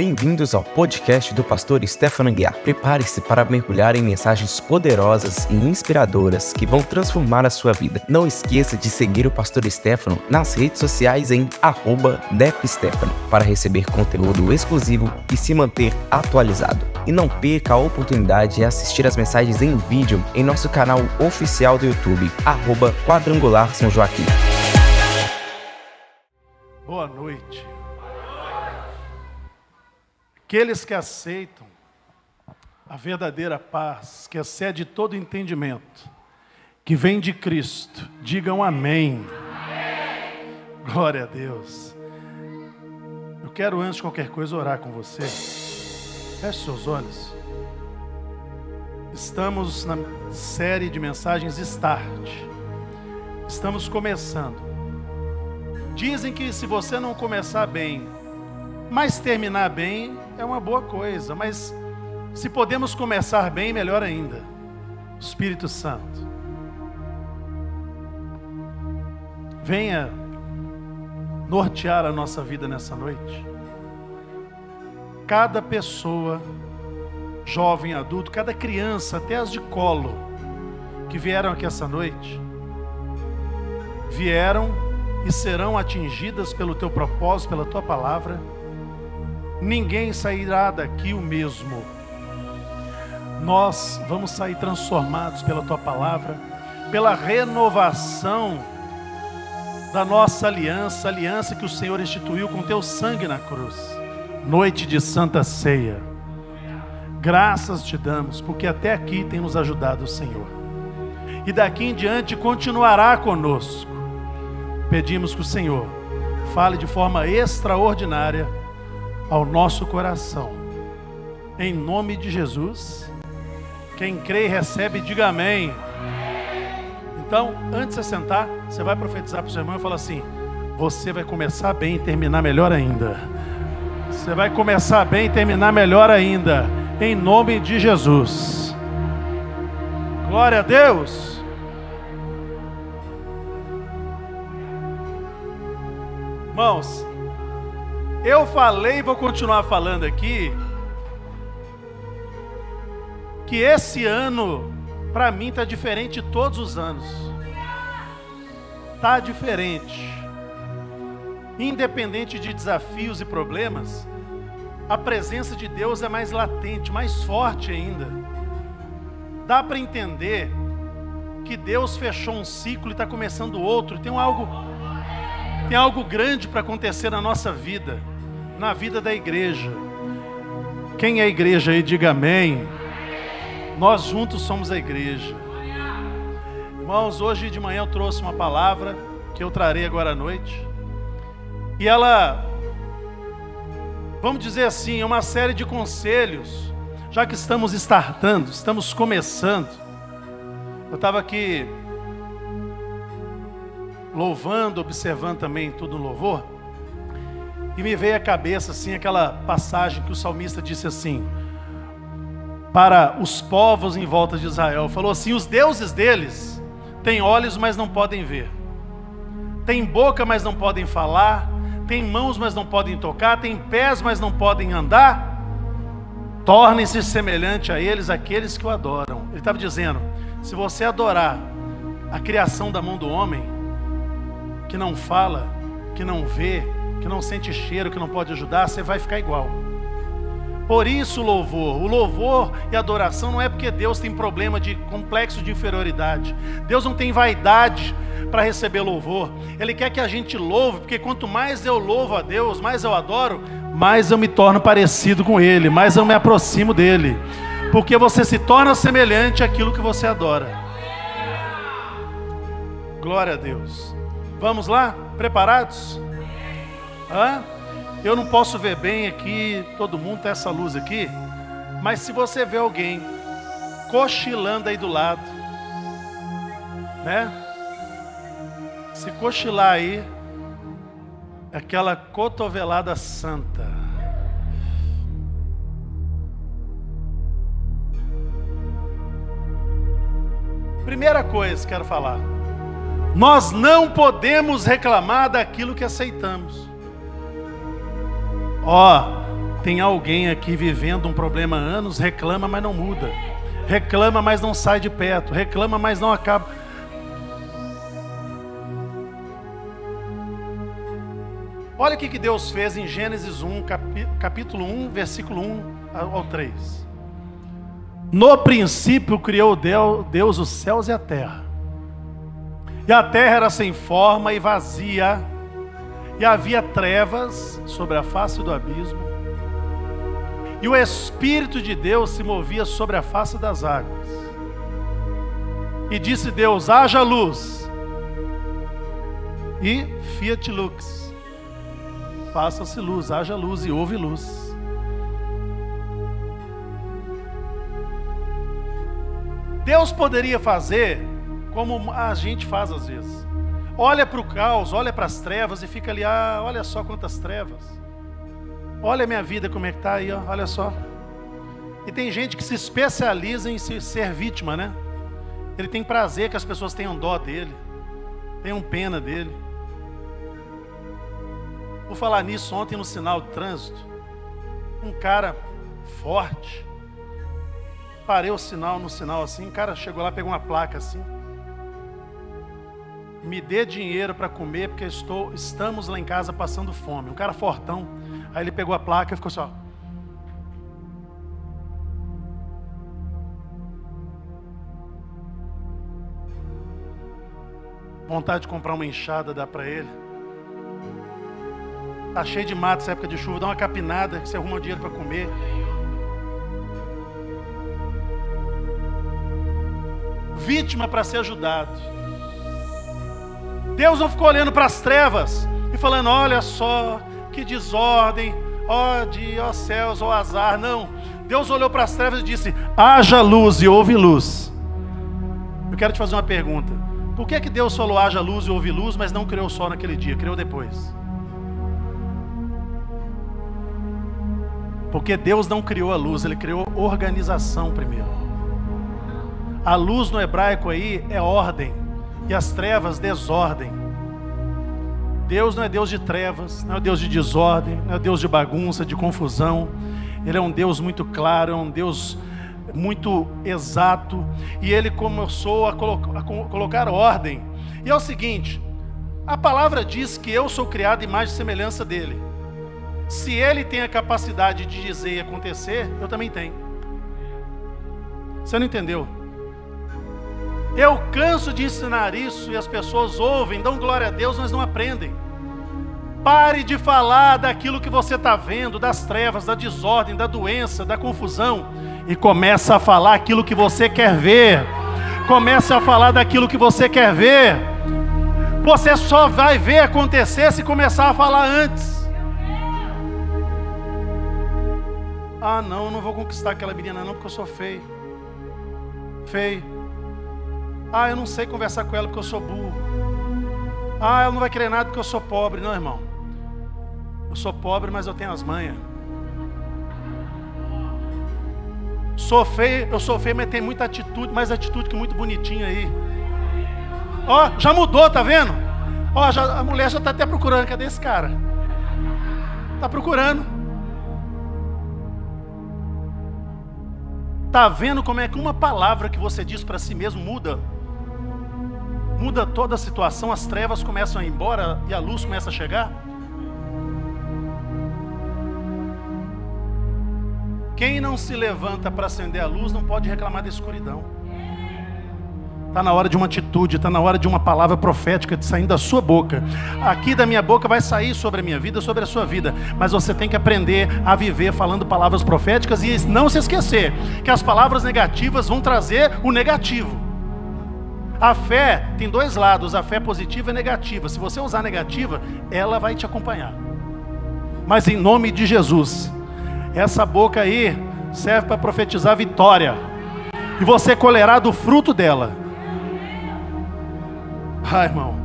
Bem-vindos ao podcast do pastor Stefano Guiar. Prepare-se para mergulhar em mensagens poderosas e inspiradoras que vão transformar a sua vida. Não esqueça de seguir o pastor Stefano nas redes sociais em @depstefano para receber conteúdo exclusivo e se manter atualizado. E não perca a oportunidade de assistir as mensagens em vídeo em nosso canal oficial do YouTube, Quadrangular São Joaquim. Boa noite. Aqueles que aceitam a verdadeira paz, que excede todo entendimento, que vem de Cristo, digam amém. amém. Glória a Deus. Eu quero, antes de qualquer coisa, orar com você. Feche seus olhos. Estamos na série de mensagens Start. Estamos começando. Dizem que se você não começar bem, mas terminar bem, é uma boa coisa, mas se podemos começar bem, melhor ainda. Espírito Santo, venha nortear a nossa vida nessa noite. Cada pessoa, jovem, adulto, cada criança, até as de colo, que vieram aqui essa noite, vieram e serão atingidas pelo teu propósito, pela tua palavra ninguém sairá daqui o mesmo. Nós vamos sair transformados pela tua palavra, pela renovação da nossa aliança, aliança que o Senhor instituiu com teu sangue na cruz. Noite de Santa Ceia. Graças te damos, porque até aqui tem nos ajudado o Senhor. E daqui em diante continuará conosco. Pedimos que o Senhor fale de forma extraordinária ao nosso coração. Em nome de Jesus. Quem crê e recebe, diga amém. Então, antes de você sentar, você vai profetizar para o seu irmão e falar assim: Você vai começar bem e terminar melhor ainda. Você vai começar bem e terminar melhor ainda. Em nome de Jesus. Glória a Deus. Irmãos, eu falei e vou continuar falando aqui que esse ano para mim está diferente de todos os anos. Tá diferente. Independente de desafios e problemas, a presença de Deus é mais latente, mais forte ainda. Dá para entender que Deus fechou um ciclo e está começando outro. Tem algo, tem algo grande para acontecer na nossa vida na vida da igreja. Quem é igreja aí, diga amém. Nós juntos somos a igreja. Irmãos, hoje de manhã eu trouxe uma palavra que eu trarei agora à noite. E ela, vamos dizer assim, é uma série de conselhos, já que estamos startando, estamos começando. Eu estava aqui louvando, observando também tudo no louvor. E me veio à cabeça assim aquela passagem que o salmista disse assim: para os povos em volta de Israel, falou assim: os deuses deles têm olhos, mas não podem ver, têm boca, mas não podem falar, têm mãos, mas não podem tocar, têm pés, mas não podem andar. Tornem-se semelhante a eles aqueles que o adoram. Ele estava dizendo: se você adorar a criação da mão do homem, que não fala, que não vê, que não sente cheiro, que não pode ajudar, você vai ficar igual. Por isso louvor. O louvor e adoração não é porque Deus tem problema de complexo de inferioridade. Deus não tem vaidade para receber louvor. Ele quer que a gente louve, porque quanto mais eu louvo a Deus, mais eu adoro, mais eu me torno parecido com Ele, mais eu me aproximo dele. Porque você se torna semelhante àquilo que você adora. Glória a Deus. Vamos lá? Preparados? Hã? Eu não posso ver bem aqui, todo mundo tem essa luz aqui, mas se você vê alguém cochilando aí do lado, né? Se cochilar aí, aquela cotovelada santa. Primeira coisa que quero falar. Nós não podemos reclamar daquilo que aceitamos. Ó, Tem alguém aqui vivendo um problema há anos, reclama, mas não muda. Reclama, mas não sai de perto. Reclama, mas não acaba. Olha o que Deus fez em Gênesis 1, capítulo 1, versículo 1 ao 3. No princípio criou Deus os céus e a terra. E a terra era sem forma e vazia, e havia trevas sobre a face do abismo, e o Espírito de Deus se movia sobre a face das águas. E disse Deus: haja luz, e fiat lux, faça-se luz, haja luz e houve luz. Deus poderia fazer como a gente faz às vezes. Olha para o caos, olha para as trevas e fica ali, ah, olha só quantas trevas. Olha a minha vida como é que está aí, ó, olha só. E tem gente que se especializa em ser vítima, né? Ele tem prazer que as pessoas tenham dó dele, tenham pena dele. Vou falar nisso ontem no sinal de trânsito. Um cara forte. Parei o sinal no sinal assim, o cara chegou lá, pegou uma placa assim. Me dê dinheiro para comer, porque estou, estamos lá em casa passando fome. Um cara fortão. Aí ele pegou a placa e ficou só. Vontade de comprar uma enxada, dá para ele. Tá cheio de mato essa época de chuva, dá uma capinada, que você arruma dinheiro para comer. Vítima para ser ajudado. Deus não ficou olhando para as trevas e falando: olha só, que desordem, ó de ó céus, ó azar. Não. Deus olhou para as trevas e disse: haja luz e houve luz. Eu quero te fazer uma pergunta. Por que, que Deus falou haja luz e houve luz, mas não criou sol naquele dia, criou depois? Porque Deus não criou a luz, Ele criou organização primeiro. A luz no hebraico aí é ordem, e as trevas desordem. Deus não é Deus de trevas, não é Deus de desordem, não é Deus de bagunça, de confusão. Ele é um Deus muito claro, é um Deus muito exato. E ele começou a, colo a colocar ordem. E é o seguinte: a palavra diz que eu sou criado em imagem e semelhança dele. Se ele tem a capacidade de dizer e acontecer, eu também tenho. Você não entendeu? Eu canso de ensinar isso e as pessoas ouvem, dão glória a Deus, mas não aprendem. Pare de falar daquilo que você está vendo, das trevas, da desordem, da doença, da confusão, e comece a falar aquilo que você quer ver. Comece a falar daquilo que você quer ver. Você só vai ver acontecer se começar a falar antes. Ah, não, não vou conquistar aquela menina não porque eu sou feio. Feio. Ah, eu não sei conversar com ela porque eu sou burro. Ah, ela não vai querer nada porque eu sou pobre. Não, irmão. Eu sou pobre, mas eu tenho as manhas. Sou feio, eu sou feio, mas tem muita atitude, mais atitude que muito bonitinha aí. Ó, já mudou, tá vendo? Ó, a mulher já está até procurando. Cadê esse cara? Tá procurando. Tá vendo como é que uma palavra que você diz para si mesmo muda muda toda a situação, as trevas começam a ir embora e a luz começa a chegar? Quem não se levanta para acender a luz não pode reclamar da escuridão. Está na hora de uma atitude, está na hora de uma palavra profética de saindo da sua boca. Aqui da minha boca vai sair sobre a minha vida, sobre a sua vida. Mas você tem que aprender a viver falando palavras proféticas e não se esquecer que as palavras negativas vão trazer o negativo. A fé tem dois lados, a fé positiva e negativa. Se você usar negativa, ela vai te acompanhar. Mas em nome de Jesus, essa boca aí serve para profetizar vitória. E você colherá do fruto dela. Ai, irmão.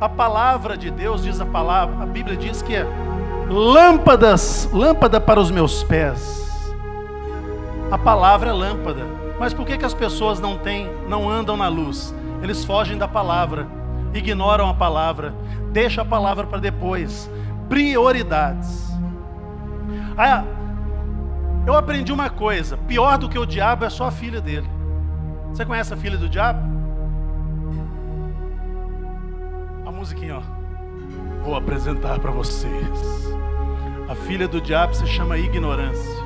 A palavra de Deus diz a palavra, a Bíblia diz que é lâmpadas, lâmpada para os meus pés. A palavra é lâmpada. Mas por que, que as pessoas não têm, não andam na luz? Eles fogem da palavra, ignoram a palavra, deixa a palavra para depois. Prioridades. Ah, eu aprendi uma coisa: pior do que o diabo é só a filha dele. Você conhece a filha do diabo? A musiquinha, ó. Vou apresentar para vocês. A filha do diabo se chama ignorância.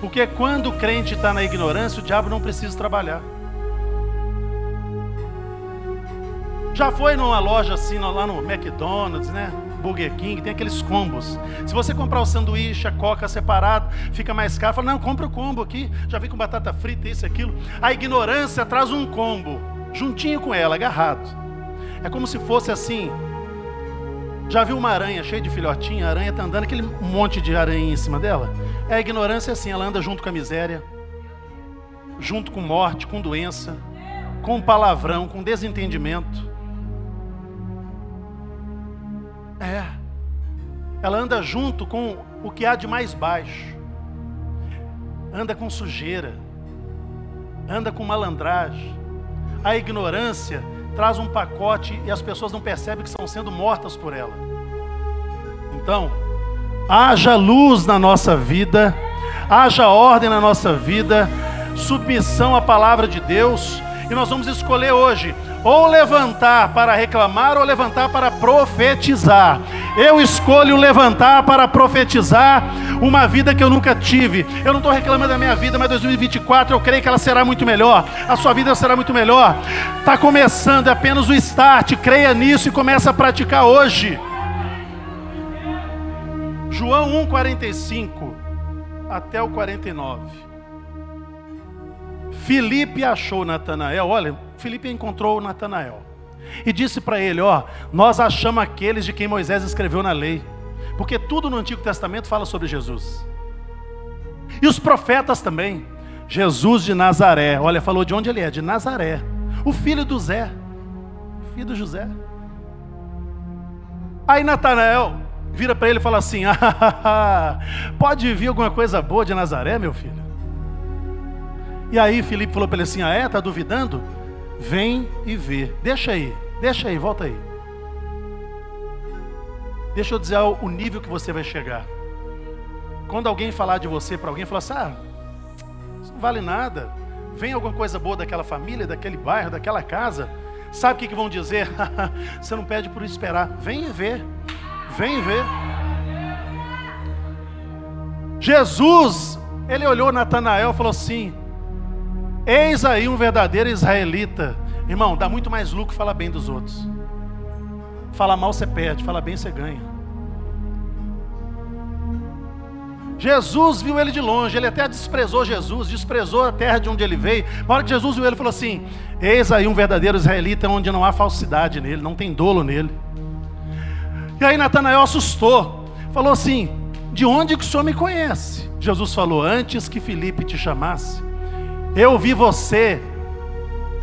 Porque quando o crente está na ignorância, o diabo não precisa trabalhar. Já foi numa loja assim, lá no McDonald's, né? Burger King, tem aqueles combos. Se você comprar o sanduíche, a coca separado, fica mais caro. Fala, não, compra o combo aqui. Já vem com batata frita, isso, aquilo. A ignorância traz um combo, juntinho com ela, agarrado. É como se fosse assim, já viu uma aranha cheia de filhotinha? A aranha está andando, aquele monte de aranha em cima dela? É a ignorância assim, ela anda junto com a miséria, junto com morte, com doença, com palavrão, com desentendimento. É. Ela anda junto com o que há de mais baixo. Anda com sujeira. Anda com malandragem. A ignorância traz um pacote e as pessoas não percebem que estão sendo mortas por ela. Então, haja luz na nossa vida, haja ordem na nossa vida, submissão à palavra de Deus, e nós vamos escolher hoje ou levantar para reclamar ou levantar para profetizar. Eu escolho levantar para profetizar uma vida que eu nunca tive. Eu não estou reclamando da minha vida, mas 2024 eu creio que ela será muito melhor. A sua vida será muito melhor. Está começando, é apenas o start. Creia nisso e comece a praticar hoje. João 1,45 até o 49. Filipe achou Natanael, olha, Filipe encontrou Natanael e disse para ele: Ó, nós achamos aqueles de quem Moisés escreveu na lei, porque tudo no Antigo Testamento fala sobre Jesus, e os profetas também. Jesus de Nazaré, olha, falou de onde ele é, de Nazaré, o filho do Zé, filho do José. Aí Natanael vira para ele e fala assim: ah, pode vir alguma coisa boa de Nazaré, meu filho? E aí Filipe falou para ele assim: Ah, é? Está duvidando? Vem e vê. Deixa aí, deixa aí, volta aí. Deixa eu dizer o nível que você vai chegar. Quando alguém falar de você para alguém, falar assim: Ah, isso não vale nada. Vem alguma coisa boa daquela família, daquele bairro, daquela casa. Sabe o que, que vão dizer? você não pede por esperar. Vem e vê. Vem e vê. Jesus, ele olhou Natanael e falou assim: Eis aí um verdadeiro israelita. Irmão, dá muito mais lucro falar bem dos outros. Fala mal você perde, fala bem você ganha. Jesus viu ele de longe, ele até desprezou Jesus, desprezou a terra de onde ele veio. Na hora que Jesus viu ele, falou assim: Eis aí um verdadeiro israelita onde não há falsidade nele, não tem dolo nele. E aí Natanael assustou, falou assim: De onde que o senhor me conhece? Jesus falou: Antes que Felipe te chamasse, eu vi você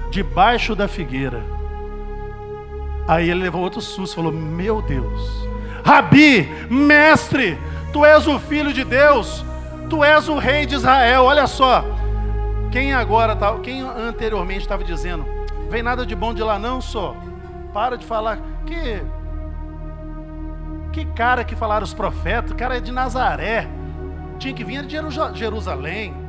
debaixo da figueira. Aí ele levou outro susto, falou: Meu Deus, Rabi, mestre, tu és o filho de Deus, tu és o rei de Israel. Olha só, quem agora, tá, quem anteriormente estava dizendo, vem nada de bom de lá não, só. Para de falar que que cara que falaram os profetas, o cara é de Nazaré, tinha que vir de Jerusalém.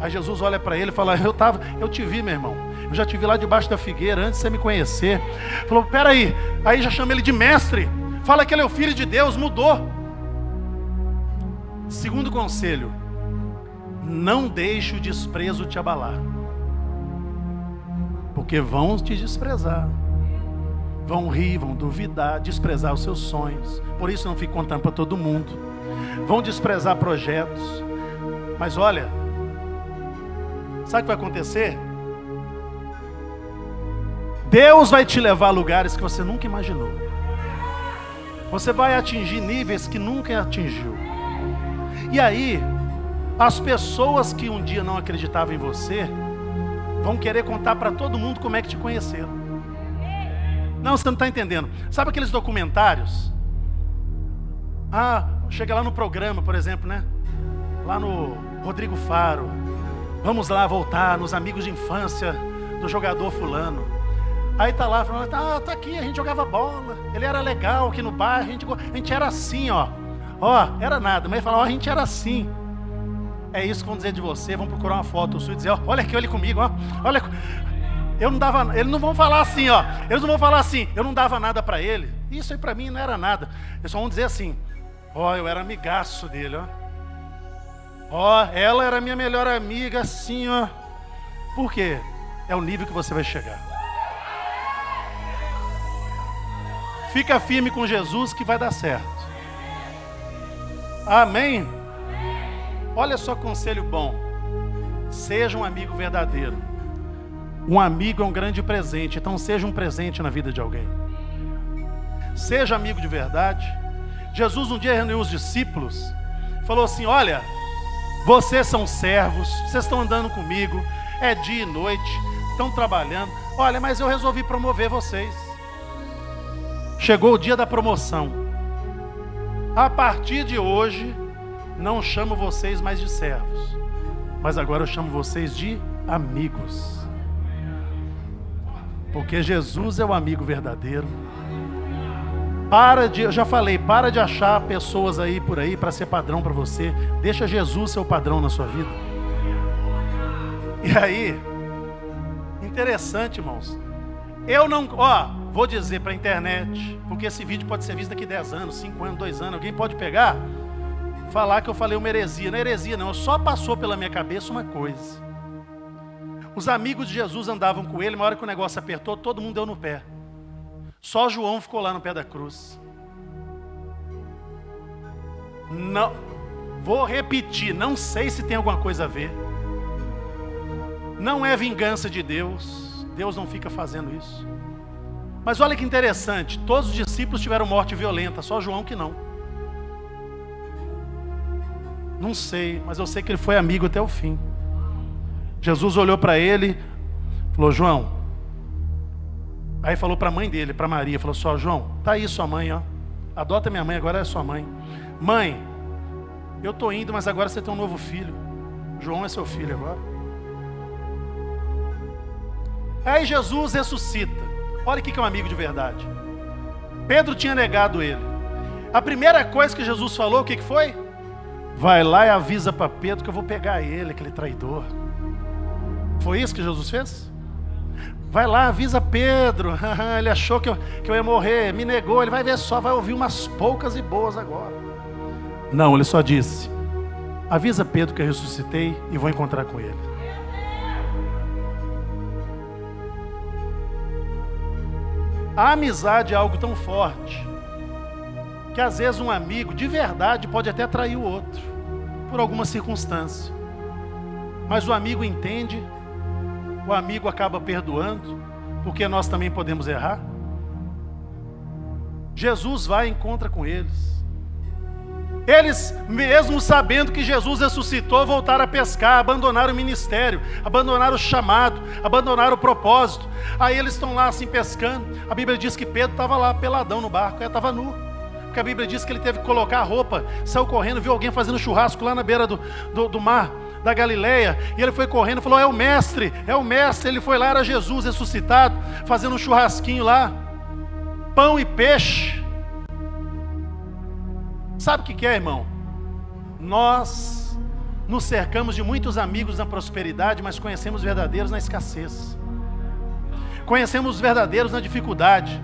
Aí Jesus olha para ele e fala: Eu tava, eu te vi, meu irmão. Eu já te vi lá debaixo da figueira antes de você me conhecer. Falou: Peraí. Aí já chama ele de mestre. Fala que ele é o filho de Deus, mudou. Segundo conselho: Não deixe o desprezo te abalar. Porque vão te desprezar. Vão rir, vão duvidar, desprezar os seus sonhos. Por isso não fique contando para todo mundo. Vão desprezar projetos. Mas olha, Sabe o que vai acontecer? Deus vai te levar a lugares que você nunca imaginou. Você vai atingir níveis que nunca atingiu. E aí, as pessoas que um dia não acreditavam em você, vão querer contar para todo mundo como é que te conheceram. Não, você não está entendendo. Sabe aqueles documentários? Ah, chega lá no programa, por exemplo, né? Lá no Rodrigo Faro, Vamos lá voltar nos amigos de infância do jogador fulano. Aí tá lá falando, ah, tá aqui, a gente jogava bola. Ele era legal aqui no bairro, a gente, a gente era assim, ó. Ó, era nada, mas ele falava, ó, a gente era assim. É isso que vão dizer de você, vão procurar uma foto sua e dizer, ó, olha aqui, olha comigo, ó. Olha. Eu não dava, eles não vão falar assim, ó. Eles não vão falar assim, eu não dava nada para ele. Isso aí para mim não era nada. Eles só vão dizer assim, ó, eu era amigaço dele, ó. Ó, ela era minha melhor amiga, assim, ó. Por quê? É o nível que você vai chegar. Fica firme com Jesus que vai dar certo. Amém? Olha só conselho bom. Seja um amigo verdadeiro. Um amigo é um grande presente, então seja um presente na vida de alguém. Seja amigo de verdade. Jesus um dia reuniu os discípulos, falou assim: Olha, vocês são servos, vocês estão andando comigo, é dia e noite, estão trabalhando. Olha, mas eu resolvi promover vocês. Chegou o dia da promoção. A partir de hoje, não chamo vocês mais de servos, mas agora eu chamo vocês de amigos. Porque Jesus é o amigo verdadeiro. Para de, eu já falei, para de achar pessoas aí por aí para ser padrão para você. Deixa Jesus ser o padrão na sua vida. E aí, interessante, irmãos. Eu não, ó, vou dizer para a internet, porque esse vídeo pode ser visto daqui 10 anos, 5 anos, 2 anos. Alguém pode pegar, falar que eu falei uma heresia. Não é heresia, não. Só passou pela minha cabeça uma coisa. Os amigos de Jesus andavam com ele, uma hora que o negócio apertou, todo mundo deu no pé. Só João ficou lá no pé da cruz. Não, vou repetir, não sei se tem alguma coisa a ver. Não é vingança de Deus. Deus não fica fazendo isso. Mas olha que interessante, todos os discípulos tiveram morte violenta, só João que não. Não sei, mas eu sei que ele foi amigo até o fim. Jesus olhou para ele, falou: João, Aí falou para a mãe dele, para Maria, falou só, João, tá aí sua mãe, ó. Adota minha mãe, agora é sua mãe. Mãe, eu tô indo, mas agora você tem um novo filho. João é seu filho agora. Aí Jesus ressuscita. Olha o que é um amigo de verdade. Pedro tinha negado ele. A primeira coisa que Jesus falou, o que foi? Vai lá e avisa para Pedro que eu vou pegar ele, aquele traidor. Foi isso que Jesus fez? Vai lá, avisa Pedro. ele achou que eu, que eu ia morrer, me negou. Ele vai ver só, vai ouvir umas poucas e boas agora. Não, ele só disse: Avisa Pedro que eu ressuscitei e vou encontrar com ele. A amizade é algo tão forte que às vezes um amigo de verdade pode até trair o outro por alguma circunstância. Mas o amigo entende o amigo acaba perdoando, porque nós também podemos errar. Jesus vai e encontra com eles. Eles, mesmo sabendo que Jesus ressuscitou, voltaram a pescar, abandonaram o ministério, abandonaram o chamado, abandonaram o propósito. Aí eles estão lá assim pescando. A Bíblia diz que Pedro estava lá peladão no barco, ele estava nu. Porque a Bíblia diz que ele teve que colocar a roupa, saiu correndo, viu alguém fazendo churrasco lá na beira do, do, do mar da Galileia, e ele foi correndo e falou: É o mestre, é o mestre. Ele foi lá, era Jesus ressuscitado, fazendo um churrasquinho lá, pão e peixe. Sabe o que é, irmão? Nós nos cercamos de muitos amigos na prosperidade, mas conhecemos verdadeiros na escassez. Conhecemos os verdadeiros na dificuldade.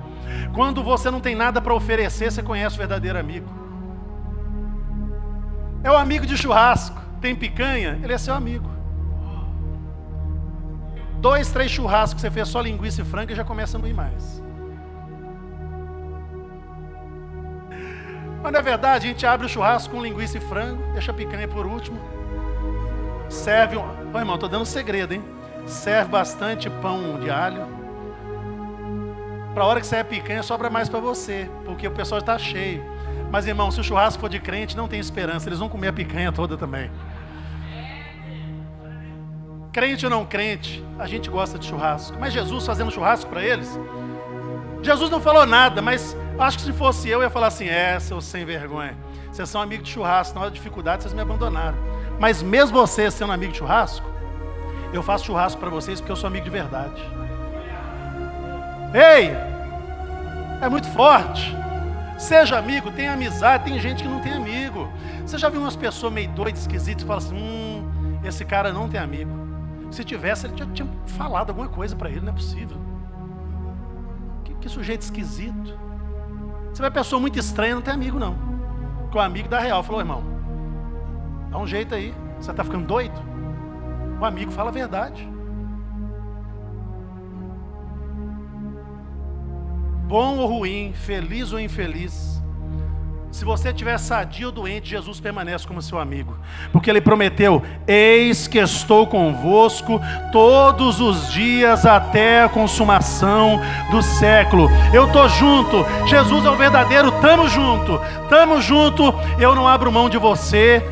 Quando você não tem nada para oferecer, você conhece o verdadeiro amigo. É o amigo de churrasco tem picanha, ele é seu amigo. Dois, três churrascos que você fez só linguiça e frango e já começa a não ir mais. Mas na verdade, a gente abre o churrasco com linguiça e frango, deixa a picanha por último. Serve um. Irmão, tô dando um segredo, hein? Serve bastante pão de alho. Para a hora que você é picanha, sobra mais para você, porque o pessoal está cheio. Mas irmão, se o churrasco for de crente, não tem esperança, eles vão comer a picanha toda também. Crente ou não crente, a gente gosta de churrasco. Mas Jesus fazendo churrasco para eles, Jesus não falou nada, mas acho que se fosse eu, eu ia falar assim: é, seus sem vergonha. Vocês são amigos de churrasco, na hora de dificuldade vocês me abandonaram. Mas mesmo vocês sendo amigo de churrasco, eu faço churrasco para vocês porque eu sou amigo de verdade. Ei, é muito forte. Seja amigo, tem amizade, tem gente que não tem amigo. Você já viu umas pessoas meio doidas, esquisitas, e fala assim: hum, esse cara não tem amigo. Se tivesse, ele já tinha falado alguma coisa para ele, não é possível. Que, que, sujeito esquisito. Você vai pessoa muito estranha, não tem amigo não. Com o amigo da real, falou, irmão, dá um jeito aí. Você está ficando doido? O amigo fala a verdade. bom ou ruim, feliz ou infeliz, se você estiver sadio ou doente, Jesus permanece como seu amigo, porque Ele prometeu: Eis que estou convosco todos os dias até a consumação do século. Eu estou junto, Jesus é o verdadeiro, estamos junto, estamos junto. Eu não abro mão de você.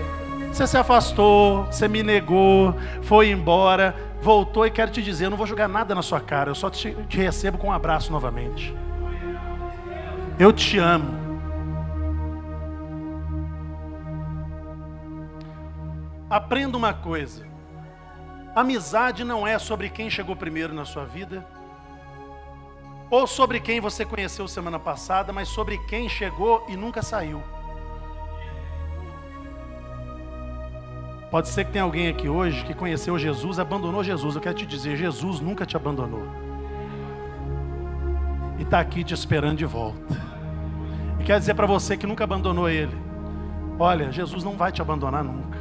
Você se afastou, você me negou, foi embora, voltou e quero te dizer: eu não vou jogar nada na sua cara, eu só te, te recebo com um abraço novamente. Eu te amo. Aprenda uma coisa: amizade não é sobre quem chegou primeiro na sua vida, ou sobre quem você conheceu semana passada, mas sobre quem chegou e nunca saiu. Pode ser que tenha alguém aqui hoje que conheceu Jesus, abandonou Jesus. Eu quero te dizer: Jesus nunca te abandonou. E está aqui te esperando de volta. E quer dizer para você que nunca abandonou Ele: olha, Jesus não vai te abandonar nunca.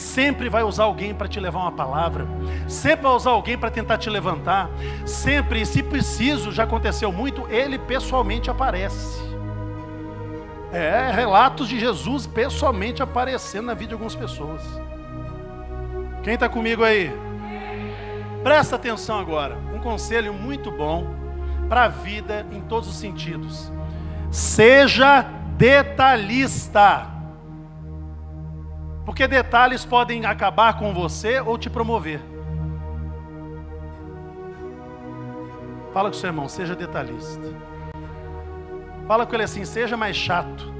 Sempre vai usar alguém para te levar uma palavra, sempre vai usar alguém para tentar te levantar, sempre, e se preciso, já aconteceu muito, ele pessoalmente aparece. É, relatos de Jesus pessoalmente aparecendo na vida de algumas pessoas. Quem está comigo aí? Presta atenção agora. Um conselho muito bom para a vida em todos os sentidos. Seja detalhista. Porque detalhes podem acabar com você ou te promover. Fala com seu irmão, seja detalhista. Fala com ele assim, seja mais chato.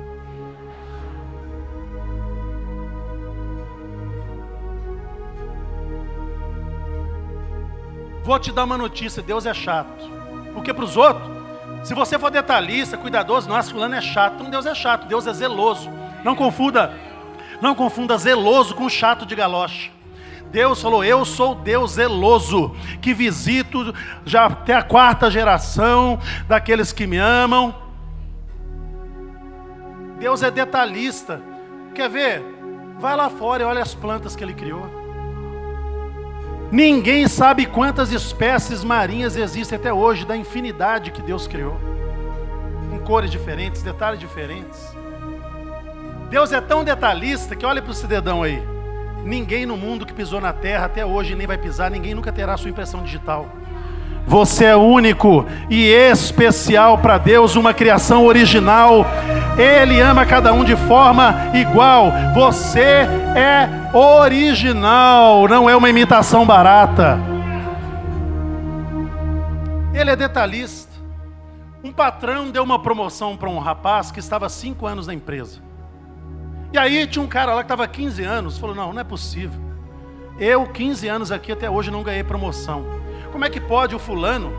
Vou te dar uma notícia: Deus é chato. Porque para os outros, se você for detalhista, cuidadoso, nossa, fulano é chato. Então Deus é chato, Deus é zeloso. Não confunda, não confunda zeloso com chato de galocha. Deus falou: Eu sou Deus zeloso, que visito já até a quarta geração daqueles que me amam. Deus é detalhista. Quer ver? Vai lá fora e olha as plantas que Ele criou. Ninguém sabe quantas espécies marinhas existem até hoje, da infinidade que Deus criou, com cores diferentes, detalhes diferentes. Deus é tão detalhista que olha para o cidadão aí. Ninguém no mundo que pisou na terra até hoje nem vai pisar, ninguém nunca terá sua impressão digital. Você é único e especial para Deus, uma criação original. Ele ama cada um de forma igual. Você é original, não é uma imitação barata. Ele é detalhista. Um patrão deu uma promoção para um rapaz que estava cinco anos na empresa. E aí tinha um cara lá que estava 15 anos, falou: Não, não é possível. Eu, 15 anos aqui até hoje, não ganhei promoção. Como é que pode o fulano,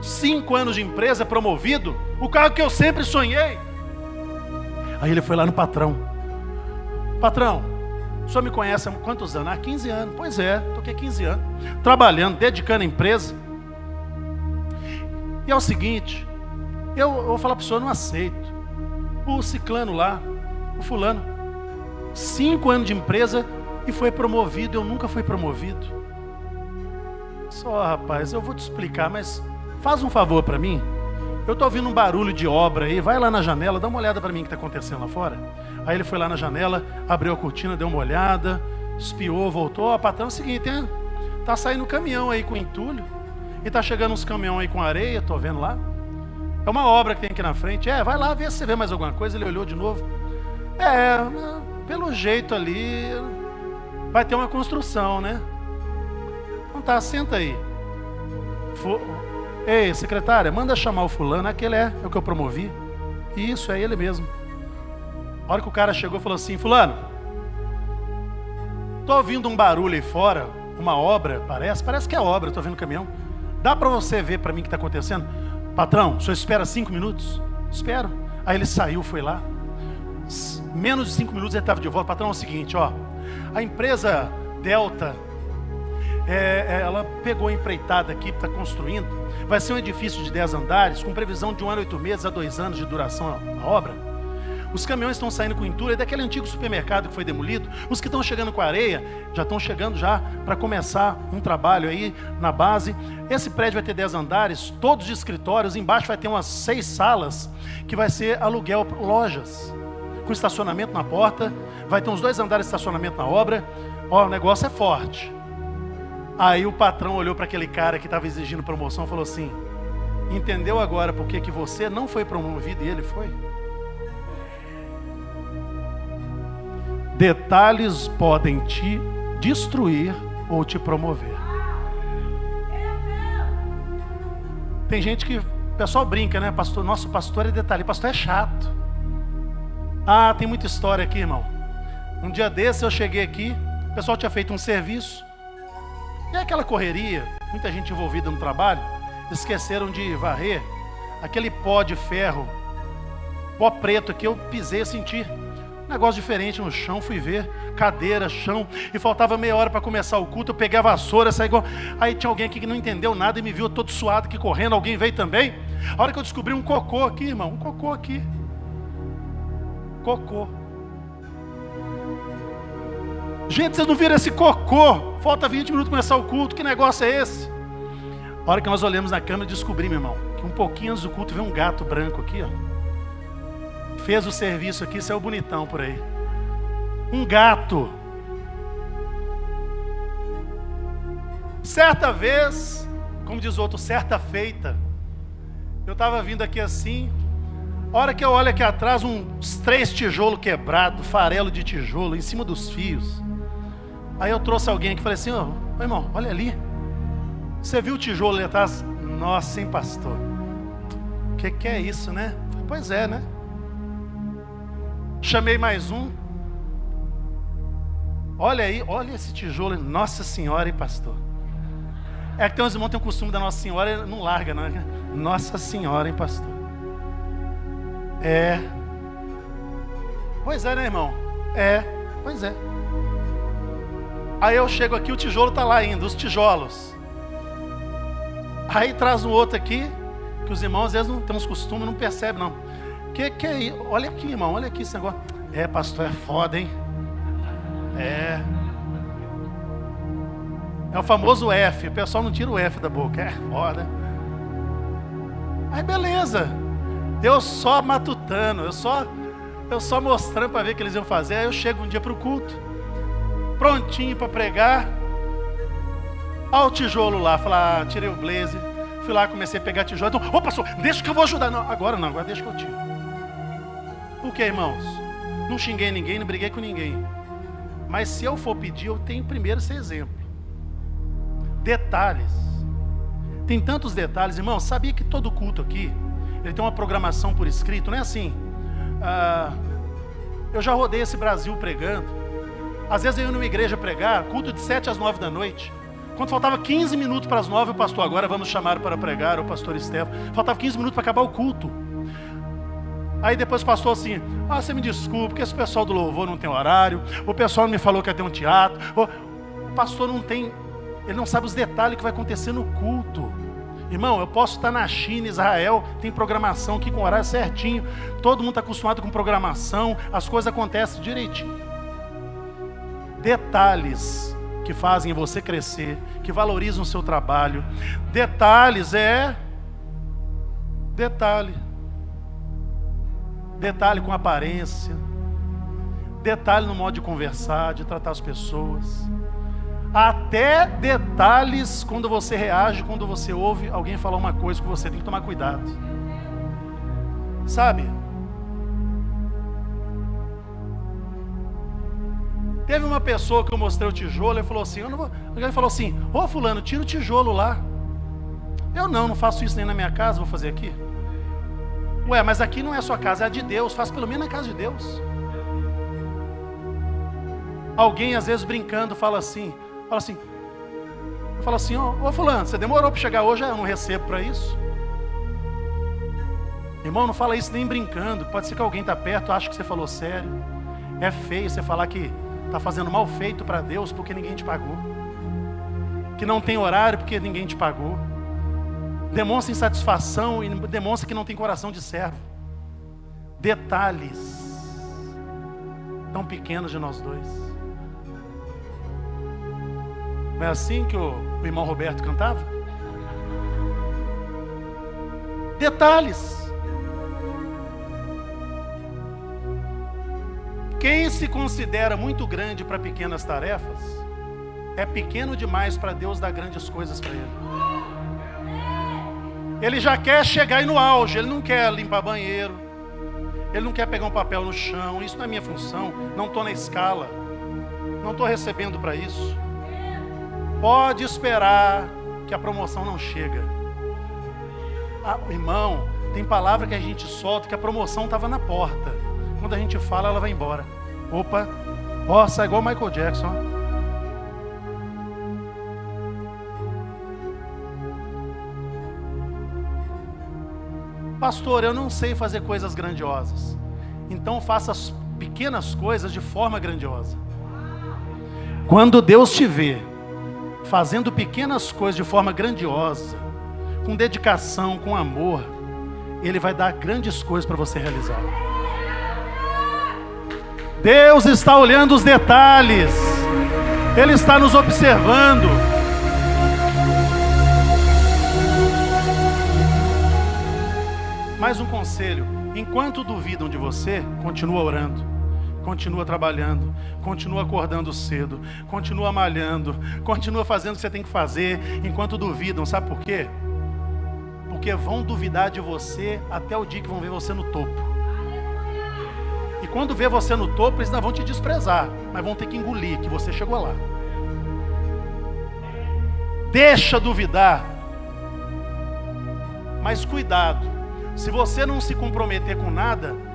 cinco anos de empresa, promovido, o carro que eu sempre sonhei? Aí ele foi lá no patrão. Patrão, o senhor me conhece há quantos anos? Há 15 anos. Pois é, estou aqui há 15 anos. Trabalhando, dedicando a empresa. E é o seguinte, eu, eu vou falar para o senhor, não aceito. O ciclano lá, o fulano, cinco anos de empresa e foi promovido, eu nunca fui promovido. Só, rapaz, eu vou te explicar, mas faz um favor para mim. Eu estou ouvindo um barulho de obra aí, vai lá na janela, dá uma olhada para mim o que está acontecendo lá fora. Aí ele foi lá na janela, abriu a cortina, deu uma olhada, espiou, voltou. Ó, patrão, é o seguinte, hein? Tá saindo caminhão aí com entulho. E tá chegando uns caminhões aí com areia, tô vendo lá. É uma obra que tem aqui na frente. É, vai lá ver se você vê mais alguma coisa. Ele olhou de novo. É, pelo jeito ali, vai ter uma construção, né? Então tá, senta aí. Ei, secretária, manda chamar o fulano, aquele é, é o que eu promovi. Isso, é ele mesmo. A hora que o cara chegou, falou assim: Fulano, tô ouvindo um barulho aí fora, uma obra, parece, parece que é obra, tô vendo caminhão. dá para você ver para mim o que está acontecendo? Patrão, o senhor espera cinco minutos? Espero. Aí ele saiu, foi lá. Menos de cinco minutos ele estava de volta. Patrão, é o seguinte, ó. A empresa Delta, é, é ela pegou a empreitada aqui, está construindo. Vai ser um edifício de 10 andares, com previsão de um ano e oito meses a dois anos de duração a obra. Os caminhões estão saindo com entulho, é daquele antigo supermercado que foi demolido. Os que estão chegando com areia, já estão chegando já para começar um trabalho aí na base. Esse prédio vai ter 10 andares, todos de escritórios. Embaixo vai ter umas seis salas, que vai ser aluguel lojas, com estacionamento na porta. Vai ter uns dois andares de estacionamento na obra. Ó, o negócio é forte. Aí o patrão olhou para aquele cara que estava exigindo promoção e falou assim: Entendeu agora por que, você não foi promovido e ele foi? Detalhes podem te destruir ou te promover. Tem gente que, o pessoal brinca, né? Pastor, nosso pastor é detalhe, pastor é chato. Ah, tem muita história aqui, irmão. Um dia desse eu cheguei aqui, o pessoal tinha feito um serviço. E é aquela correria, muita gente envolvida no trabalho, esqueceram de varrer aquele pó de ferro, pó preto que eu pisei e senti. Negócio diferente no chão, fui ver, cadeira, chão, e faltava meia hora para começar o culto. Eu peguei a vassoura, saí igual. Aí tinha alguém aqui que não entendeu nada e me viu todo suado aqui correndo. Alguém veio também. A hora que eu descobri um cocô aqui, irmão, um cocô aqui. Cocô. Gente, vocês não viram esse cocô? Falta 20 minutos para começar o culto. Que negócio é esse? A hora que nós olhamos na câmera, descobri, meu irmão, que um pouquinho antes do culto veio um gato branco aqui, ó fez o serviço aqui, saiu bonitão por aí. Um gato. Certa vez, como diz outro, certa feita, eu estava vindo aqui assim, a hora que eu olho aqui atrás, uns três tijolos quebrados, farelo de tijolo em cima dos fios. Aí eu trouxe alguém aqui e falei assim: Ô oh, irmão, olha ali. Você viu o tijolo ali atrás? Nossa, hein, pastor? O que, que é isso, né? Pois é, né? Chamei mais um. Olha aí, olha esse tijolo. Nossa Senhora, hein, pastor? É que tem uns irmãos que tem o costume da Nossa Senhora, não larga, não. É? Nossa Senhora, hein, pastor? É. Pois é, né, irmão? É, pois é. Aí eu chego aqui, o tijolo está lá ainda, os tijolos. Aí traz um outro aqui, que os irmãos às vezes não tem uns costumes, não percebem, não. Que que é isso? Olha aqui, irmão, olha aqui esse negócio. É, pastor, é foda, hein? É. É o famoso F. O pessoal não tira o F da boca. É foda. Aí beleza. Eu só matutando, eu só eu só mostrando para ver o que eles iam fazer. Aí eu chego um dia para o culto, prontinho para pregar. Olha o tijolo lá, falar, ah, tirei o blazer, fui lá, comecei a pegar tijolo. Então, ô pastor, deixa que eu vou ajudar. Não, agora não, agora deixa que eu tiro. Por que, irmãos? Não xinguei ninguém, não briguei com ninguém. Mas se eu for pedir, eu tenho primeiro esse exemplo. Detalhes. Tem tantos detalhes, irmão. Sabia que todo culto aqui ele tem uma programação por escrito? Não é assim. Ah, eu já rodei esse Brasil pregando. Às vezes eu ia numa igreja pregar, culto de 7 às 9 da noite. Quando faltava 15 minutos para as 9, o pastor agora vamos chamar para pregar, o pastor Estevão. Faltava 15 minutos para acabar o culto. Aí depois passou assim: Ah, você me desculpe, porque esse pessoal do louvor não tem horário, o pessoal me falou que ia ter um teatro, o pastor não tem, ele não sabe os detalhes que vai acontecer no culto. Irmão, eu posso estar na China, Israel, tem programação aqui com horário certinho, todo mundo está acostumado com programação, as coisas acontecem direitinho. Detalhes que fazem você crescer, que valorizam o seu trabalho. Detalhes é. Detalhe detalhe com aparência, detalhe no modo de conversar, de tratar as pessoas, até detalhes quando você reage, quando você ouve alguém falar uma coisa que você tem que tomar cuidado. Sabe? Teve uma pessoa que eu mostrei o tijolo e falou assim: eu não vou. Alguém falou assim: Ô Fulano, tira o tijolo lá. Eu não, não faço isso nem na minha casa, vou fazer aqui. Ué, mas aqui não é a sua casa, é a de Deus. Faz pelo menos na casa de Deus. Alguém às vezes brincando fala assim, fala assim, Fala assim, ô, ô fulano, você demorou para chegar hoje, eu não recebo para isso. Irmão, não fala isso nem brincando. Pode ser que alguém está perto, acha que você falou sério. É feio você falar que está fazendo mal feito para Deus porque ninguém te pagou. Que não tem horário porque ninguém te pagou. Demonstra insatisfação e demonstra que não tem coração de servo. Detalhes tão pequenos de nós dois. Não é assim que o, irmão Roberto cantava? Detalhes. Quem se considera muito grande para pequenas tarefas, é pequeno demais para Deus dar grandes coisas para ele. Ele já quer chegar aí no auge, ele não quer limpar banheiro, ele não quer pegar um papel no chão, isso não é minha função, não estou na escala, não estou recebendo para isso. Pode esperar que a promoção não chega. Ah, irmão, tem palavra que a gente solta que a promoção estava na porta. Quando a gente fala, ela vai embora. Opa, ó, sai igual Michael Jackson. Pastor, eu não sei fazer coisas grandiosas. Então faça as pequenas coisas de forma grandiosa. Quando Deus te vê fazendo pequenas coisas de forma grandiosa, com dedicação, com amor, Ele vai dar grandes coisas para você realizar. Deus está olhando os detalhes, Ele está nos observando. Mais um conselho: enquanto duvidam de você, continua orando continua trabalhando, continua acordando cedo, continua malhando, continua fazendo o que você tem que fazer, enquanto duvidam, sabe por quê? Porque vão duvidar de você até o dia que vão ver você no topo. E quando vê você no topo, eles não vão te desprezar, mas vão ter que engolir que você chegou lá. Deixa duvidar. Mas cuidado, se você não se comprometer com nada,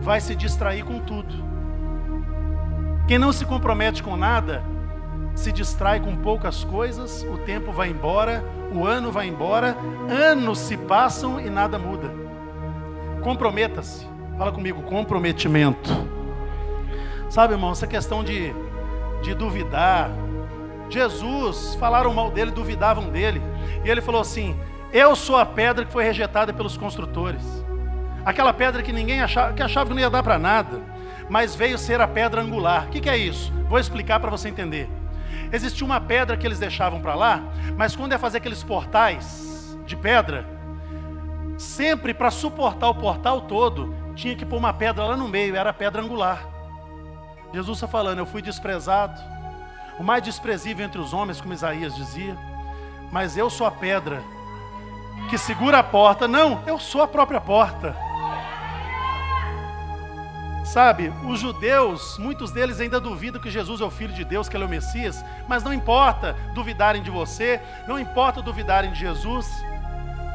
vai se distrair com tudo. Quem não se compromete com nada, se distrai com poucas coisas, o tempo vai embora, o ano vai embora, anos se passam e nada muda. Comprometa-se. Fala comigo, comprometimento. Sabe, irmão, essa questão de, de duvidar. Jesus, falaram mal dele, duvidavam dele. E ele falou assim: Eu sou a pedra que foi rejeitada pelos construtores. Aquela pedra que ninguém achava, que achava que não ia dar para nada, mas veio ser a pedra angular. O que, que é isso? Vou explicar para você entender. Existia uma pedra que eles deixavam para lá, mas quando ia fazer aqueles portais de pedra, sempre para suportar o portal todo, tinha que pôr uma pedra lá no meio, era a pedra angular. Jesus está falando, eu fui desprezado, o mais desprezível entre os homens, como Isaías dizia, mas eu sou a pedra que segura a porta. Não, eu sou a própria porta. Sabe, os judeus, muitos deles ainda duvidam que Jesus é o Filho de Deus, que Ele é o Messias, mas não importa duvidarem de você, não importa duvidarem de Jesus,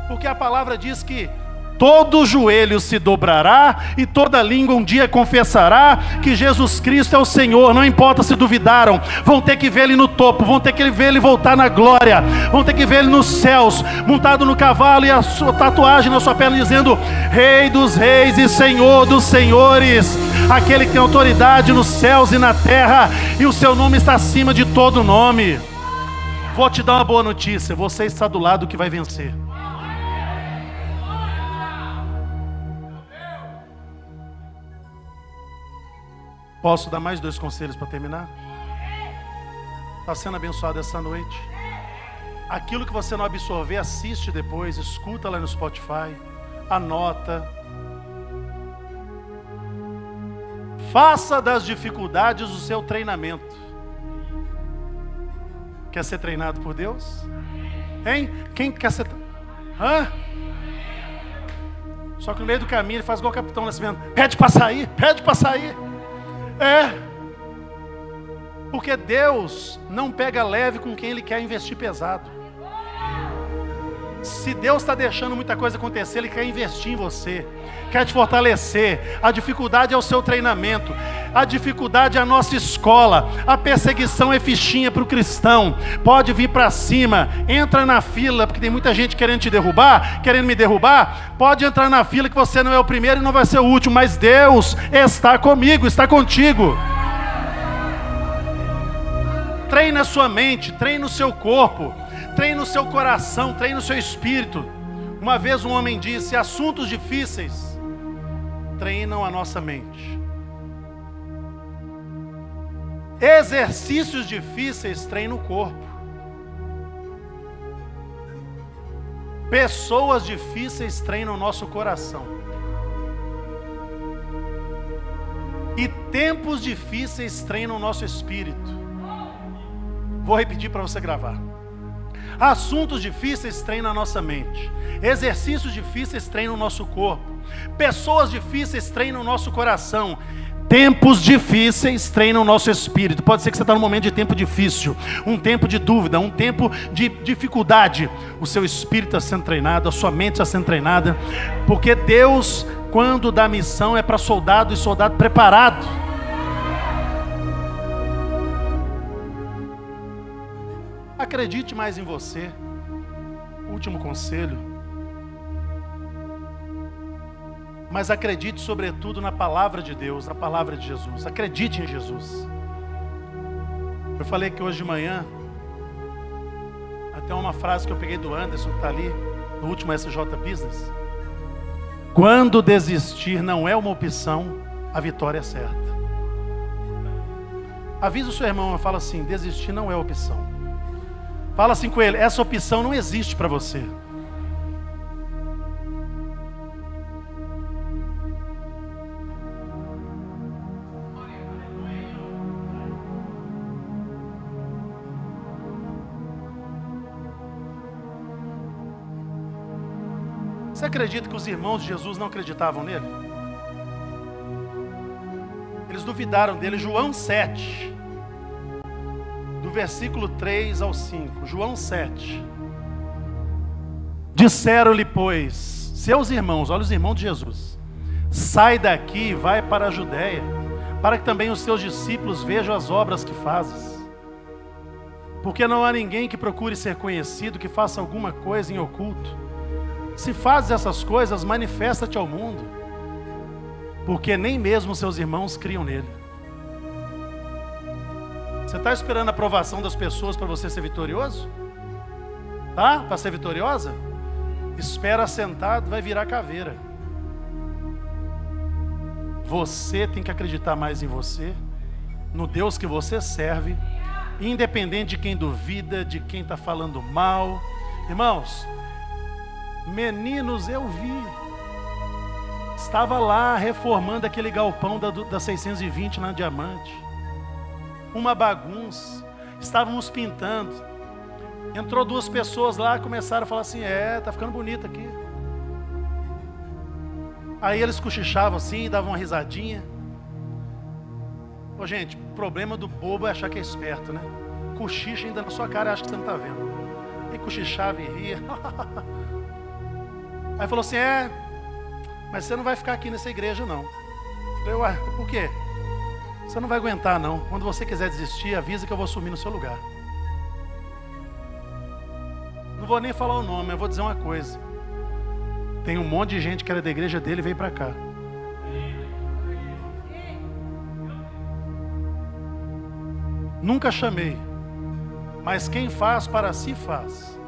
porque a palavra diz que todo joelho se dobrará e toda língua um dia confessará que Jesus Cristo é o Senhor. Não importa se duvidaram, vão ter que Ele no topo, vão ter que Ele voltar na glória, vão ter que Ele nos céus, montado no cavalo e a sua tatuagem na sua perna dizendo: Rei dos Reis e Senhor dos Senhores, aquele que tem autoridade nos céus e na terra, e o seu nome está acima de todo nome. Vou te dar uma boa notícia: você está do lado que vai vencer. Posso dar mais dois conselhos para terminar? Está sendo abençoado essa noite? Aquilo que você não absorver, assiste depois, escuta lá no Spotify, anota. Faça das dificuldades o seu treinamento. Quer ser treinado por Deus? Hein? Quem quer ser. Hã? Só que no meio do caminho ele faz igual o capitão Nascimento: pede para sair, pede para sair. É. Porque Deus não pega leve com quem Ele quer investir pesado. Se Deus está deixando muita coisa acontecer, Ele quer investir em você, quer te fortalecer. A dificuldade é o seu treinamento, a dificuldade é a nossa escola, a perseguição é fichinha para o cristão. Pode vir para cima, entra na fila, porque tem muita gente querendo te derrubar, querendo me derrubar. Pode entrar na fila, que você não é o primeiro e não vai ser o último, mas Deus está comigo, está contigo. Treine a sua mente, treine o seu corpo treine o seu coração, treine o seu espírito. Uma vez um homem disse: assuntos difíceis treinam a nossa mente. Exercícios difíceis treinam o corpo. Pessoas difíceis treinam o nosso coração. E tempos difíceis treinam o nosso espírito. Vou repetir para você gravar. Assuntos difíceis treinam a nossa mente. Exercícios difíceis treinam o nosso corpo. Pessoas difíceis treinam o nosso coração. Tempos difíceis treinam o nosso espírito. Pode ser que você está num momento de tempo difícil, um tempo de dúvida, um tempo de dificuldade. O seu espírito está sendo treinado, a sua mente está sendo treinada, porque Deus, quando dá missão, é para soldado e soldado preparado. Acredite mais em você. Último conselho. Mas acredite, sobretudo, na palavra de Deus, na palavra de Jesus. Acredite em Jesus. Eu falei que hoje de manhã, até uma frase que eu peguei do Anderson, que está ali, no último SJ Business. Quando desistir não é uma opção, a vitória é certa. Avisa o seu irmão, fala assim: desistir não é opção. Fala assim com ele: essa opção não existe para você. Acredita que os irmãos de Jesus não acreditavam nele? Eles duvidaram dele. João 7 versículo 3 ao 5, João 7. Disseram-lhe, pois, seus irmãos, olha os irmãos de Jesus, sai daqui e vai para a Judéia, para que também os seus discípulos vejam as obras que fazes. Porque não há ninguém que procure ser conhecido, que faça alguma coisa em oculto. Se fazes essas coisas, manifesta-te ao mundo, porque nem mesmo seus irmãos criam nele. Você está esperando a aprovação das pessoas para você ser vitorioso? Tá? Para ser vitoriosa? Espera sentado, vai virar caveira. Você tem que acreditar mais em você, no Deus que você serve, independente de quem duvida, de quem está falando mal. Irmãos, meninos, eu vi. Estava lá reformando aquele galpão da, da 620 na Diamante uma bagunça. Estávamos pintando. Entrou duas pessoas lá, começaram a falar assim: "É, tá ficando bonito aqui". Aí eles cochichavam assim, davam uma risadinha. Ô, gente, o problema do bobo é achar que é esperto, né? Cochicha ainda na sua cara acha que você não está vendo. E cochichava e ria. Aí falou assim: É, mas você não vai ficar aqui nessa igreja, não. Eu falei, ué, por quê? Você não vai aguentar, não. Quando você quiser desistir, avisa que eu vou sumir no seu lugar. Não vou nem falar o nome, eu vou dizer uma coisa. Tem um monte de gente que era da igreja dele e veio para cá. Nunca chamei, mas quem faz para si faz.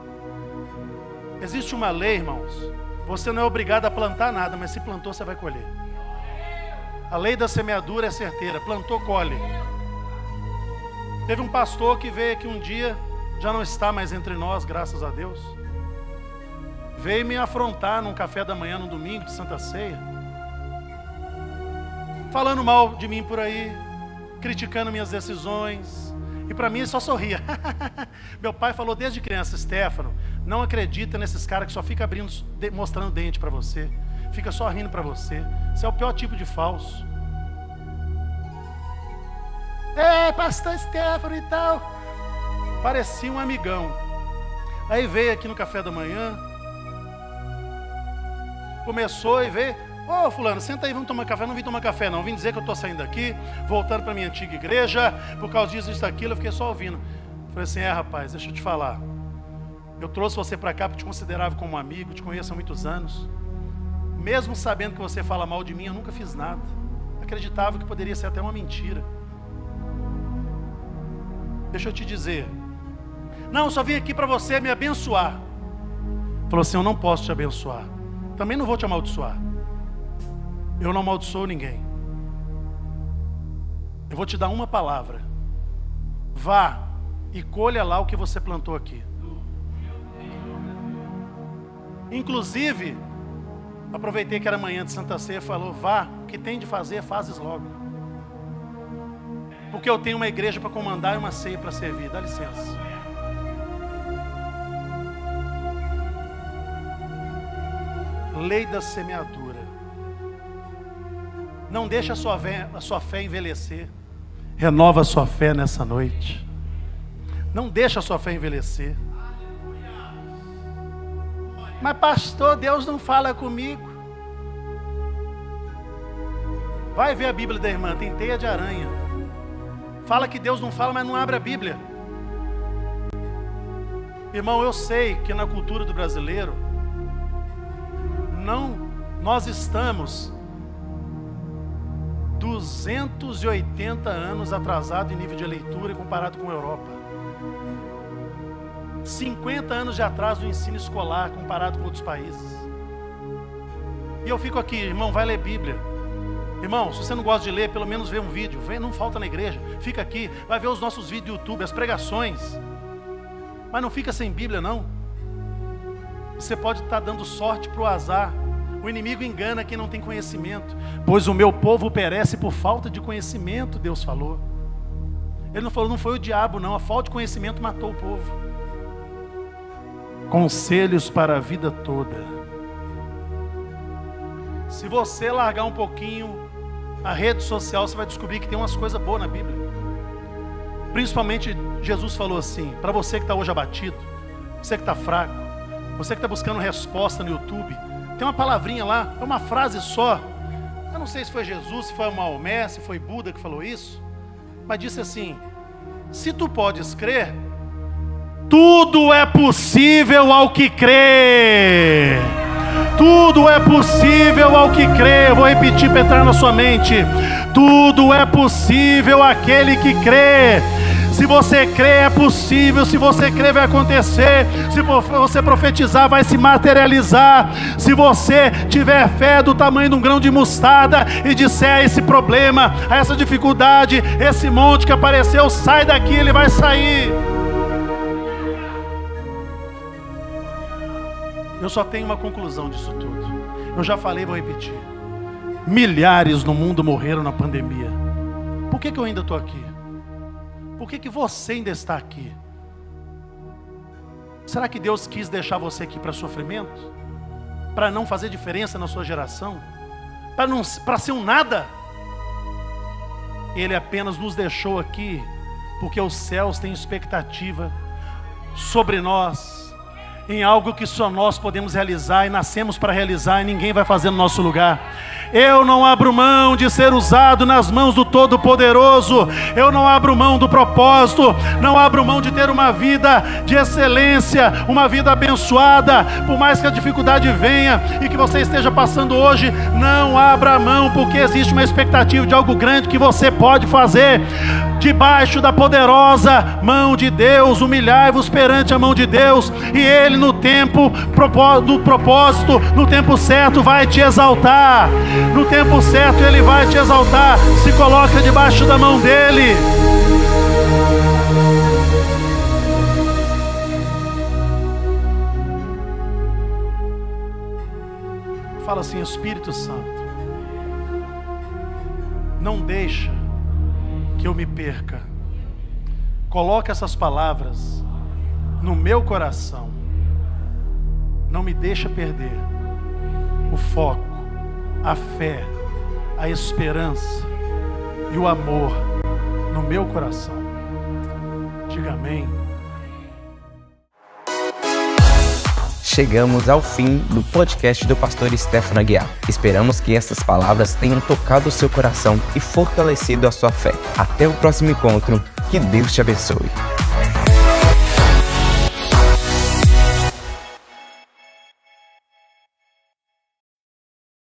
Existe uma lei, irmãos. Você não é obrigado a plantar nada, mas se plantou, você vai colher. A lei da semeadura é certeira, plantou, colhe. Teve um pastor que veio aqui um dia, já não está mais entre nós, graças a Deus. Veio me afrontar num café da manhã no domingo de Santa Ceia. Falando mal de mim por aí, criticando minhas decisões. E para mim ele só sorria. Meu pai falou desde criança, Stefano, não acredita nesses caras que só fica abrindo, mostrando dente para você fica só rindo para você. Você é o pior tipo de falso. É, pastor Stefano e tal. Parecia um amigão. Aí veio aqui no café da manhã, começou e veio. Ô, oh, fulano, senta aí, vamos tomar café. Não vim tomar café, não. Vim dizer que eu estou saindo daqui, voltando para minha antiga igreja, por causa disso, isso, aquilo. Eu fiquei só ouvindo. Falei assim: é, rapaz, deixa eu te falar. Eu trouxe você para cá porque te considerava como um amigo, te conheço há muitos anos. Mesmo sabendo que você fala mal de mim, eu nunca fiz nada. Acreditava que poderia ser até uma mentira. Deixa eu te dizer. Não, só vim aqui para você me abençoar. Falou assim: Eu não posso te abençoar. Também não vou te amaldiçoar. Eu não amaldiçoo ninguém. Eu vou te dar uma palavra. Vá e colha lá o que você plantou aqui. Inclusive, aproveitei que era manhã de Santa Ceia, falou: vá, o que tem de fazer, fazes logo. Porque eu tenho uma igreja para comandar e uma ceia para servir. Dá licença. Lei da semeadura. Não deixe a sua, fé, a sua fé envelhecer. Renova a sua fé nessa noite. Não deixe a sua fé envelhecer. Mas pastor, Deus não fala comigo. Vai ver a Bíblia da irmã, tem teia de aranha. Fala que Deus não fala, mas não abre a Bíblia. Irmão, eu sei que na cultura do brasileiro não nós estamos 280 anos atrasado em nível de leitura comparado com a Europa. 50 anos de atraso no ensino escolar comparado com outros países. E eu fico aqui, irmão, vai ler Bíblia. Irmão, se você não gosta de ler, pelo menos vê um vídeo. Vem, não falta na igreja. Fica aqui, vai ver os nossos vídeos do YouTube, as pregações. Mas não fica sem Bíblia, não. Você pode estar dando sorte para o azar. O inimigo engana quem não tem conhecimento. Pois o meu povo perece por falta de conhecimento, Deus falou. Ele não falou, não foi o diabo, não. A falta de conhecimento matou o povo. Conselhos para a vida toda. Se você largar um pouquinho a rede social, você vai descobrir que tem umas coisas boas na Bíblia. Principalmente, Jesus falou assim: para você que está hoje abatido, você que está fraco, você que está buscando resposta no YouTube, tem uma palavrinha lá, é uma frase só. Eu não sei se foi Jesus, se foi Maomé, se foi Buda que falou isso, mas disse assim: se tu podes crer, tudo é possível ao que crê. Tudo é possível ao que crê. vou repetir para entrar na sua mente. Tudo é possível àquele que crê. Se você crê, é possível. Se você crê, vai acontecer. Se você profetizar, vai se materializar. Se você tiver fé do tamanho de um grão de mostarda e disser esse problema, essa dificuldade, esse monte que apareceu, sai daqui, ele vai sair. Eu só tenho uma conclusão disso tudo. Eu já falei, vou repetir. Milhares no mundo morreram na pandemia. Por que, que eu ainda estou aqui? Por que, que você ainda está aqui? Será que Deus quis deixar você aqui para sofrimento? Para não fazer diferença na sua geração? Para ser um nada? Ele apenas nos deixou aqui porque os céus têm expectativa sobre nós em algo que só nós podemos realizar e nascemos para realizar e ninguém vai fazer no nosso lugar. Eu não abro mão de ser usado nas mãos do Todo-Poderoso. Eu não abro mão do propósito. Não abro mão de ter uma vida de excelência, uma vida abençoada. Por mais que a dificuldade venha e que você esteja passando hoje, não abra mão, porque existe uma expectativa de algo grande que você pode fazer. Debaixo da poderosa mão de Deus, humilhai-vos perante a mão de Deus, e Ele no tempo do propósito, no tempo certo, vai te exaltar. No tempo certo Ele vai te exaltar. Se coloca debaixo da mão dEle. Fala assim, Espírito Santo. Não deixa que eu me perca. Coloca essas palavras no meu coração. Não me deixa perder o foco a fé, a esperança e o amor no meu coração. Diga amém. chegamos ao fim do podcast do pastor Stefano Aguiar. Esperamos que essas palavras tenham tocado o seu coração e fortalecido a sua fé. Até o próximo encontro. Que Deus te abençoe.